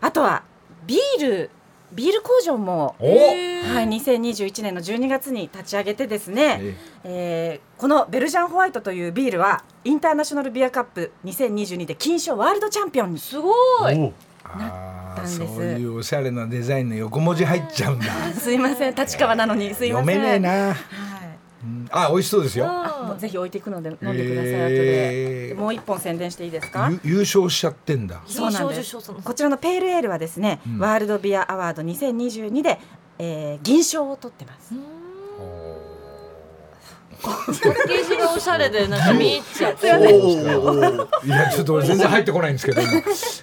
Speaker 6: あとはビールビール工場も
Speaker 2: お！
Speaker 6: はい、2021年の12月に立ち上げてですね
Speaker 2: え、
Speaker 6: え。ーこのベルジャンホワイトというビールはインターナショナルビアカップ2022で金賞ワールドチャンピオンに
Speaker 3: すごい。
Speaker 4: お
Speaker 2: あー
Speaker 6: たんです。
Speaker 2: そういうおしゃれなデザインの横文字入っちゃうんだ。[LAUGHS]
Speaker 6: すいません立川なのにすいません。
Speaker 2: 読めねえなあ美味しそうですよ。
Speaker 6: あもうぜひ置いていくので飲んでください、
Speaker 2: へー
Speaker 6: 後で。もう一本宣伝していいですか？
Speaker 2: ゆ優勝しちゃってんだ。
Speaker 6: そうなんです。こちらのペールエールはですね、
Speaker 2: うん。
Speaker 6: ワールドビアアワード2022で、えー銀賞を取ってます。
Speaker 3: パッケージがおしゃれでなんか見入っちゃって。
Speaker 2: いやちょっと俺全然入ってこないんですけど。今、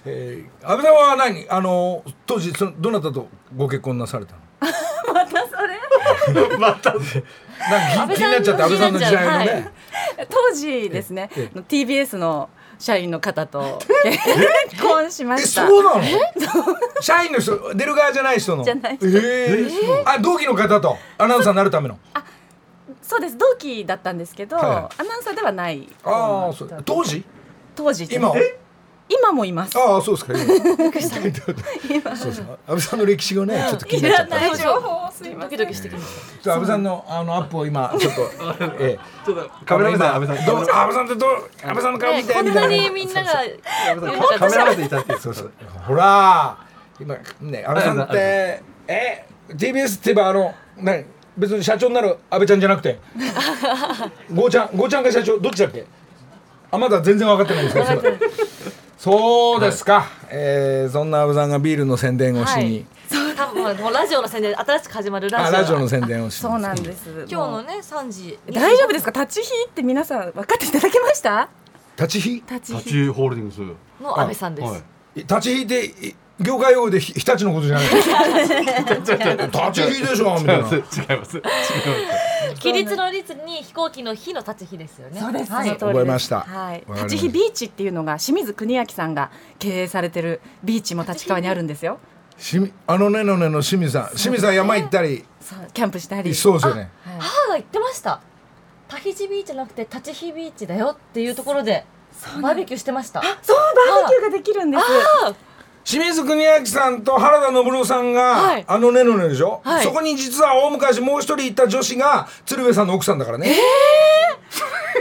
Speaker 2: えー、安倍さんは何？あの当時そのどなたとご結婚なされたの？[LAUGHS]
Speaker 6: またそれ？[LAUGHS]
Speaker 2: なんか気気になっちゃって安倍さんの時代のね、[LAUGHS]
Speaker 6: 当時ですね
Speaker 2: え
Speaker 6: TBS の社員の方と結婚しま
Speaker 2: え
Speaker 6: した。
Speaker 2: そうなの？社員の人出る側じゃない人の？
Speaker 6: じゃない
Speaker 2: えー。あ同期の方とアナウンサーになるための？
Speaker 6: そうです。同期だったんですけど、
Speaker 2: はい
Speaker 6: アナウンサーではない
Speaker 2: ああそう。当時？
Speaker 6: 当時
Speaker 2: 今？
Speaker 6: 今もいます。
Speaker 2: ああそうですか。今。[LAUGHS] そうそう安倍さんの歴史がねちょっと気になっちゃった。
Speaker 6: いらない情報すいません。
Speaker 3: ドキドキしてきまし
Speaker 2: ちょっと安倍さんのあのアップを今ちょっと、[LAUGHS] ええ、
Speaker 4: ちょっとカメラ目線安倍さん
Speaker 2: どう？安倍さんってどう？安倍さんの顔見て
Speaker 3: こん
Speaker 2: みたな。
Speaker 3: にみんなが
Speaker 4: カメラ目線いたって
Speaker 2: そうそう。ほら。今ね安倍さんってえ TBS って言えばあの何別に社長になる安倍ちゃんじゃなくて。[LAUGHS] ゴーちゃんゴーちゃんが社長どっちだっけ？あまだ全然分かってないんですけどそうですか、えー、そんな安倍さんがビールの宣伝をしに、
Speaker 3: 多分もうラジオの宣伝新しく始まるラジオ。
Speaker 2: あラジオの宣伝をしに。
Speaker 6: そうなんです。
Speaker 3: 今日のね3時。
Speaker 6: 大丈夫ですか？立ち火って皆さん分かっていただけました？
Speaker 2: 立ち火？
Speaker 6: 立ち火。
Speaker 4: 立ちホールディングス。
Speaker 3: の安倍さんです、
Speaker 4: はい。
Speaker 2: 立ち火ってい業界用語で日立のことじゃない。立 [LAUGHS] ち火でしょみたいな
Speaker 4: 違います違います
Speaker 3: 規律の律に飛行機の日の立ち日ですよね
Speaker 6: そうです、
Speaker 3: はい
Speaker 2: 覚えました
Speaker 6: はい立ち火ビーチっていうのが清水国明さんが経営されてるビーチも立川にあるんですよ
Speaker 2: しみあのねのねの清水さん清水さん山行ったり
Speaker 6: キャンプしたり
Speaker 2: そうですよね
Speaker 6: はい
Speaker 3: 母が言ってましたタヒチビーチじゃなくて立ち日ビーチだよっていうところでバーベキューしてました
Speaker 6: そうバーベキューができるんです
Speaker 2: 清水国明さんと原田信郎さんが、
Speaker 3: はい。
Speaker 2: あのねのねでしょ、
Speaker 3: はい。
Speaker 2: そこに実は大昔もう一人いた女子が鶴瓶さんの奥さんだからね、[LAUGHS]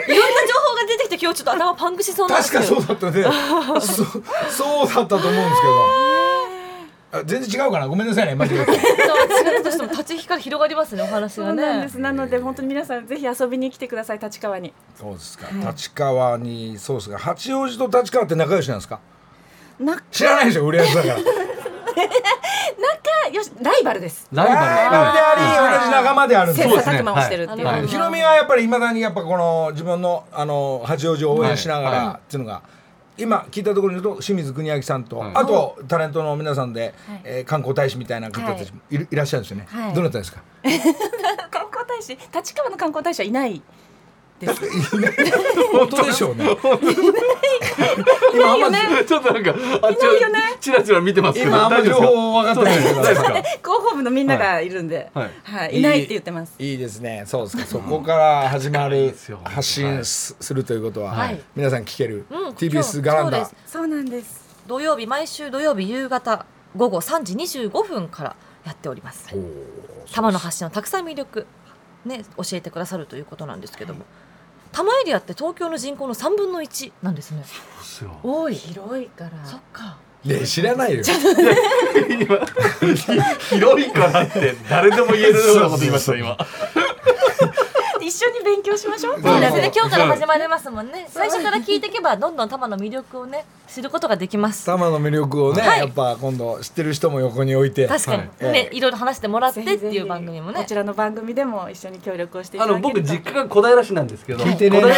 Speaker 3: いろんな情報が出てきて今日ちょっと頭パンクしそうなんです
Speaker 2: 確
Speaker 3: けど。
Speaker 2: かそうだったね。[LAUGHS] そそうだったと思うんですけど。あ全然違うかな？ごめんなさいね。間違えて。[LAUGHS]
Speaker 3: 違うとしても立ち日から広がりますねお話が
Speaker 6: そうなんで
Speaker 3: ね
Speaker 6: す。なので本当に皆さんぜひ遊びに来てください立川に。
Speaker 2: そうですか、立川にそうですか。八王子と立川って仲良しなんですか？
Speaker 6: 仲
Speaker 2: 知らないでしょ売り上げだから。[LAUGHS]
Speaker 6: よしライバルです。
Speaker 4: ライバル。
Speaker 2: ライバル。であり、同じ仲間であるんで
Speaker 6: 切磋琢磨をしてるっていう、
Speaker 3: はい。
Speaker 2: ヒロミはやっぱりいまだにやっぱこの自分のあの八王子を応援しなが
Speaker 4: はい。
Speaker 2: らっていうのが、今聞いたところに言うと清水国明さんと、
Speaker 4: はい。
Speaker 2: あとタレントの皆さんで、
Speaker 6: はい。
Speaker 2: えー観光大使みたいな方たちもいる、い、らっしゃるんですよね、
Speaker 6: はい。
Speaker 2: どなたですか？[LAUGHS]
Speaker 6: 観光大使立川の観光大使はいないです。[LAUGHS]
Speaker 2: 本当でしょうね。今あんま
Speaker 4: ちょっとなんかあっちをチラチラ見てますけど
Speaker 2: 今あんま情報分かってないです
Speaker 4: か？[LAUGHS]
Speaker 6: 広報部のみんながい。るんで、
Speaker 4: は
Speaker 6: はい。いい、ないって言ってます。
Speaker 2: いいですね。そうですか。そこから始まる発信す,、るということは、
Speaker 3: はい。
Speaker 2: 皆さん聞ける、
Speaker 3: うん
Speaker 2: TBS ガランダ。
Speaker 3: そうです。
Speaker 6: そうなんです。
Speaker 3: 土曜日毎週土曜日夕方午後3時25分からやっております。玉の発信のたくさん魅力ね教えてくださるということなんですけども多摩エリアって東京の人口の3分の1なんですね。
Speaker 4: ですよ。
Speaker 3: 多い
Speaker 6: 広いから。
Speaker 3: そっか。
Speaker 2: ね知らないよ。[LAUGHS]
Speaker 4: 広いからって誰でも言えるようなこと言いました今
Speaker 6: 一緒に勉強しましょう。
Speaker 3: そうですね。今日から始まりますもんね。最初から聞いていけばどんどん多摩の魅力をね知ることができます。
Speaker 2: 多摩の魅力をね、
Speaker 3: はい。
Speaker 2: やっぱ今度知ってる人も横に置いて。
Speaker 3: 確かに、
Speaker 2: はい。
Speaker 3: ねいろいろ話してもらってっていう番組もね
Speaker 6: こちらの番組でも一緒に協力をしてい
Speaker 4: あ
Speaker 6: ただけると。
Speaker 4: の僕実家が小平市なんですけど
Speaker 2: 聞いてね。えな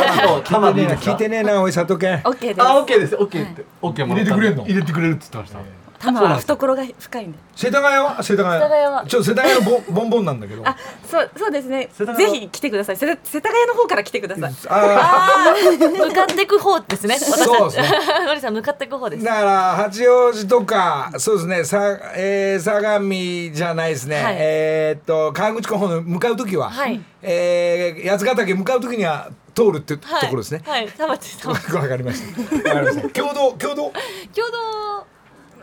Speaker 2: 聞いてねえなおい佐藤健
Speaker 6: オッケーです。
Speaker 4: あオッケーです。オッケーって。オッケーもらった
Speaker 2: 入れてくれんの？
Speaker 4: 入れてくれるって言ってました
Speaker 6: 多摩は懐が深いんで。
Speaker 2: 世田谷は？世田谷。
Speaker 3: 世田谷は。
Speaker 2: ちょっと世田谷のボボンボンなんだけど。
Speaker 6: あそうそうですね。ぜひ来てください。世田世田谷の方から来てください。
Speaker 2: あ [LAUGHS]
Speaker 3: 向かっていく方ですね。
Speaker 2: そうですね。
Speaker 3: のり [LAUGHS] さん向かっていく方です。
Speaker 2: ーだから八王子とかそうですね。さ、えー、相模じゃないですね、
Speaker 3: はい。
Speaker 2: えーっと川口湖の向かう時は、
Speaker 3: はい。
Speaker 2: えー八ヶ岳向かう時には通るってと
Speaker 3: はい。
Speaker 2: ころですね、
Speaker 3: はい。田町田町
Speaker 2: わかりました。わかりました。共同共同？
Speaker 3: 共同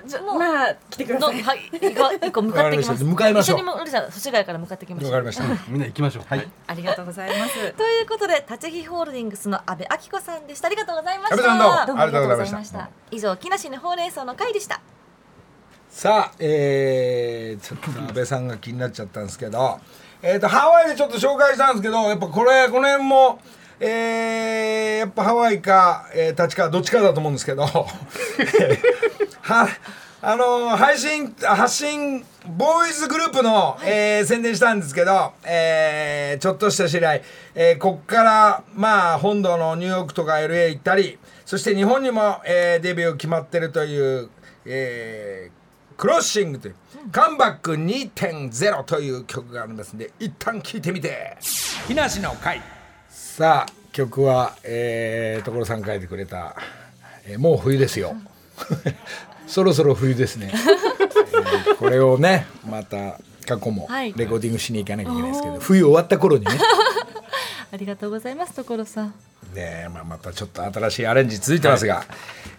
Speaker 6: じゃまあ来てください。
Speaker 3: どはい行こう一個向かってきます。
Speaker 2: 向かいましょう。
Speaker 3: 一緒にもうるさん越谷から向かってきましょう。
Speaker 2: わかりました。
Speaker 4: みんな行きましょう。はい。
Speaker 6: ありがとうございます。[LAUGHS]
Speaker 3: ということで立ち木ホールディングスの阿部明子さんでした。ありがとうございました。
Speaker 2: どうもありがとうございました。
Speaker 3: 以上木梨のほうれん草の会でした。
Speaker 2: さあ、えー、ちょっと安倍さんが気になっちゃったんですけど、えー、とハワイでちょっと紹介したんですけどやっぱこれこの辺も、えー、やっぱハワイか、えー、立川どっちかだと思うんですけどはあのー配信発信ボーイズグループの、えー宣伝したんですけど、えーちょっとした試合、えーこっからまあ本土のニューヨークとか LA 行ったりそして日本にも、えーデビュー決まってるという、えークロッシングという、カムバック2.0という曲がありますんで一旦聴いてみて。木梨の会。さあ曲は、えー、所さん書いてくれた、えーもう冬ですよ [LAUGHS] そろそろ冬ですね、え [LAUGHS] ーこれをねまた過去も
Speaker 3: はい。
Speaker 2: レコーディングしに行かなきゃいけないですけど、冬終わった頃にね。[LAUGHS]
Speaker 3: ありがとうございます所さん。
Speaker 2: ねまあ、またちょっと新しいアレンジ続いてますが、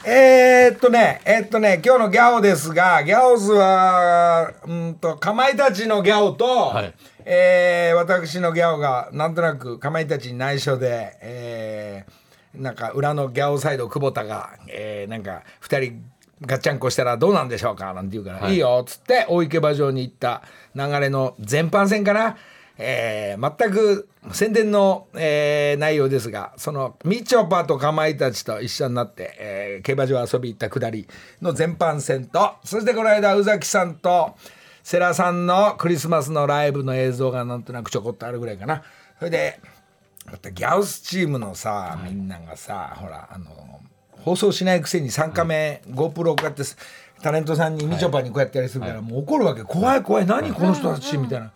Speaker 2: えーっとねえーっとね今日のギャオですがギャオズはうんとかまいたちのギャオと、
Speaker 4: はい。
Speaker 2: えー私のギャオがなんとなくかまいたちに内緒で、えーなんか裏のギャオサイド久保田が、えーなんか2人ガッチャンコしたらどうなんでしょうかなんて言うから、
Speaker 4: はい。
Speaker 2: い、いよっつって大池馬場に行った流れの全般戦かな、えー全く宣伝の、えー内容ですがそのみちょぱとかまいたちと一緒になって、えー競馬場遊び行ったくだりの全般戦とそしてこの間宇崎さんと世良さんのクリスマスのライブの映像がなんとなくちょこっとあるぐらいかな。それでまたギャウスチームのさ、みんながさほらあの放送しないくせに3カメ、GoPro をこうやってすタレントさんにみちょぱにこうやってやりするから、もう怒るわけ。怖い怖い。何この人たちみたいな。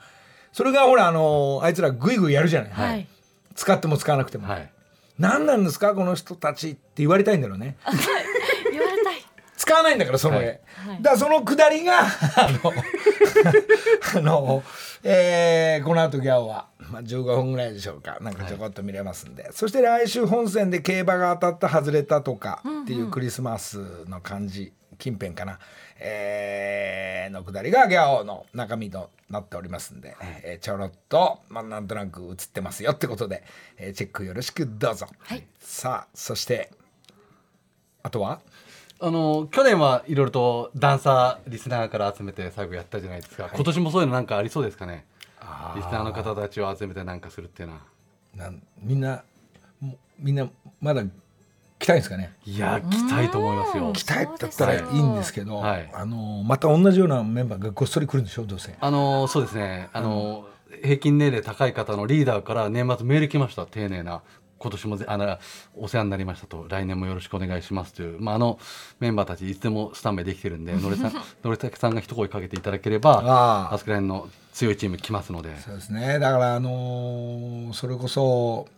Speaker 2: それがほらあのあいつらグイグイやるじゃない、
Speaker 3: はい。
Speaker 2: 使っても使わなくても、
Speaker 4: はい。
Speaker 2: 何なんですかこの人たちって言われたいんだろうね。
Speaker 3: 言われたい。
Speaker 2: 使わないんだからその絵、
Speaker 3: はい。
Speaker 2: だからそのくだりがあのあの、[LAUGHS] えーこの後ギャオは、まあ、15分ぐらいでしょうか。なんかちょこっと見れますんで、そして来週本戦で競馬が当たった外れたとかっていうクリスマスの感じ。近辺かな、えーのくだりがギャオの中身となっておりますんで、えーちょろっと、まあ、なんとなく映ってますよってことで、えーチェックよろしくどうぞ。
Speaker 3: はい。
Speaker 2: さあそしてあとは？
Speaker 4: あの去年はいろいろとダンサーリスナーから集めて最後やったじゃないですか、今年もそういうのなんかありそうですかね。リスナーの方たちを集めてなんかするっていうのは。
Speaker 2: なんみんなもみんなまだ来たいんですかね？
Speaker 4: いや来たいと思いますよ。
Speaker 2: 来たいだったらいいんですけど、
Speaker 4: はい。
Speaker 2: あのまた同じようなメンバーがごっそり来るんでしょどうせ。
Speaker 4: あのそうですね。あの、平均年齢高い方のリーダーから年末メール来ました。丁寧な今年もぜあのお世話になりましたと来年もよろしくお願いしますという、まあ、あのメンバーたちいつでもスタンバイできてるんで [LAUGHS] のれさんのれたけさんが一声かけていただければ
Speaker 2: ああ。
Speaker 4: あそこら辺の強いチーム来ますので。
Speaker 2: そうですね。だからあのーそれこそ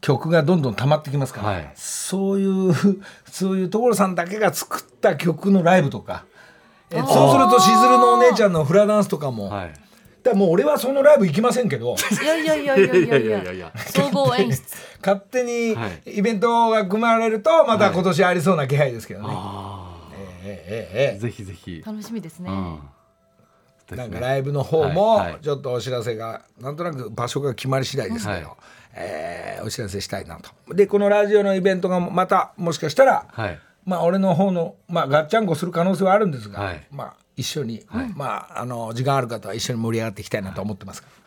Speaker 2: 曲がどんどん溜まってきますから、
Speaker 4: はい。
Speaker 2: そういう [LAUGHS] そういう所さんだけが作った曲のライブとかえそうするとしずるのお姉ちゃんのフラダンスとかも、
Speaker 4: はい
Speaker 2: だもう俺はそのライブ行きませんけど。
Speaker 3: いやいやいやいやいやいや。
Speaker 4: いや
Speaker 3: 総合演出。
Speaker 2: 勝手に
Speaker 4: はい
Speaker 2: イベントが組まれるとまた今年ありそうな気配ですけどね。
Speaker 4: あ
Speaker 2: えええええ
Speaker 4: あぜひぜひ、
Speaker 3: 楽しみですね、
Speaker 4: うん。
Speaker 2: えなんかライブの方も
Speaker 4: はいはい。
Speaker 2: ちょっとお知らせがなんとなく場所が決まり次第ですけど、
Speaker 4: はい。
Speaker 2: えーお知らせしたいなと。でこのラジオのイベントがまたもしかしたら、
Speaker 4: はい。
Speaker 2: まあ俺の方のまあガッチャンコする可能性はあるんですが、
Speaker 4: はい。
Speaker 2: まあ一緒に、まああの時間ある方は一緒に盛り上がっていきたいなと思ってますから。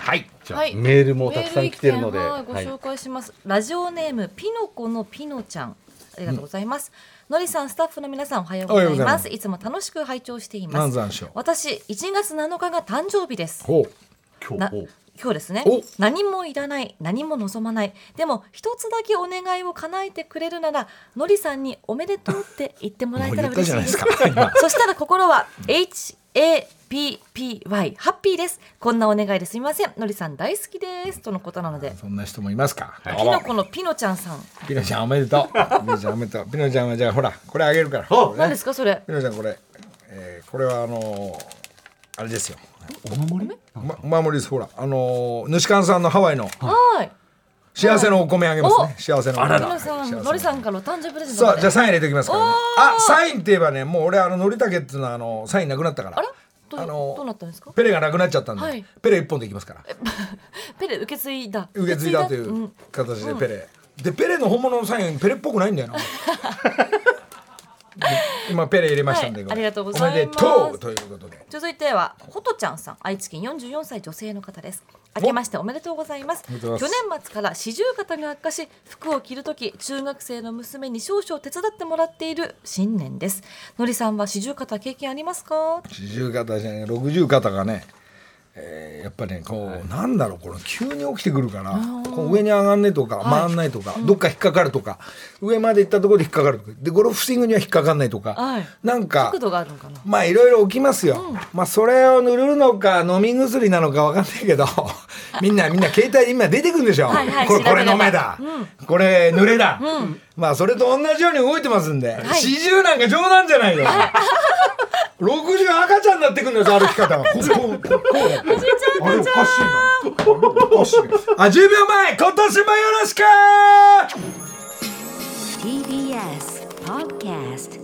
Speaker 2: はい。
Speaker 4: じゃあ、
Speaker 3: はい
Speaker 4: メールもたくさん来てるので、
Speaker 3: ご紹介します、ラジオネームピノコのピノちゃん。ありがとうございます、のりさんスタッフの皆さんおはようござい
Speaker 2: ます。
Speaker 3: い。つも楽しく拝聴しています。私1月7日が誕生日です。
Speaker 4: 今日
Speaker 3: 今日ですね。
Speaker 2: お。
Speaker 3: 何もいらない。何も望まない。でも一つだけお願いを叶えてくれるならのりさんにおめでとうって言ってもらえたら嬉しいで
Speaker 2: す。
Speaker 3: そしたら心は HAPPY ハッピーです。こんなお願いですみません。のりさん大好きです。とのことなので。
Speaker 2: そんな人もいますか？どう
Speaker 3: ピ
Speaker 2: も
Speaker 3: ノコのピノちゃんさん。
Speaker 2: ピノちゃんおめでとう。ピノちゃんおめでとう。ピノちゃんはじゃあほらこれあげるから。
Speaker 3: 何ですかそれ。
Speaker 2: ピノちゃんこれ、えーこれはあのーあれですよ。
Speaker 4: お守り？
Speaker 2: まお守り？です。ほらあのー主観さんのハワイの。
Speaker 3: はい。
Speaker 2: 幸せのお米あげますね。
Speaker 3: お。
Speaker 2: 幸せのお米。
Speaker 3: 皆さん
Speaker 2: 幸せの
Speaker 3: のりさんからお誕生日プレゼント
Speaker 2: じゃあサイン入れておきますからね。あサインって言えばねもう俺あののりたけっていうのはあのサインなくなったから。
Speaker 3: あら。どう
Speaker 2: あの
Speaker 3: どうなったんですか？
Speaker 2: ペレがなくなっちゃったんで、
Speaker 3: はい。
Speaker 2: ペレ一本でいきますから。[LAUGHS]
Speaker 3: ペレ受け継いだ。
Speaker 2: 受け継いだとい
Speaker 3: ん
Speaker 2: う形でペレ、でペレの本物のサインペレっぽくないんだよな。で [LAUGHS] 今ペレ入れましたんで、
Speaker 3: はいありがとうございます。
Speaker 2: おめでとうということで。
Speaker 3: 続いてはほとちゃんさん愛知県44歳女性の方です。明けましておめでとうございます。去年末から四十肩が悪化し服を着るとき中学生の娘に少々手伝ってもらっている新年です。のりさんは四十肩経験ありますか？
Speaker 2: 四十肩じゃない六十肩がね、えーやっぱりねこう、なんだろうこの急に起きてくるからこう上に上がんねえとか回んないとか、どっか引っかかるとか上まで行ったところで引っかかるとかでゴルフスイングには引っかかんないとか、
Speaker 3: はい。
Speaker 2: なんかまあいろいろ起きますよ、まあそれを塗るのか飲み薬なのかわかんないけど [LAUGHS] みんなみんな携帯で今出てくるんでしょ、
Speaker 3: はいはい
Speaker 2: これこれ飲めだ、これ濡れだ、まあそれと同じように動いてますんで、
Speaker 3: い。
Speaker 2: 四十なんか冗談じゃないよ、[LAUGHS] 六十赤ちゃんになってくるんです歩き方がこう。こうこあれおかしいな。おかしいあ10秒前今年もよろしく。
Speaker 1: TBS Podcast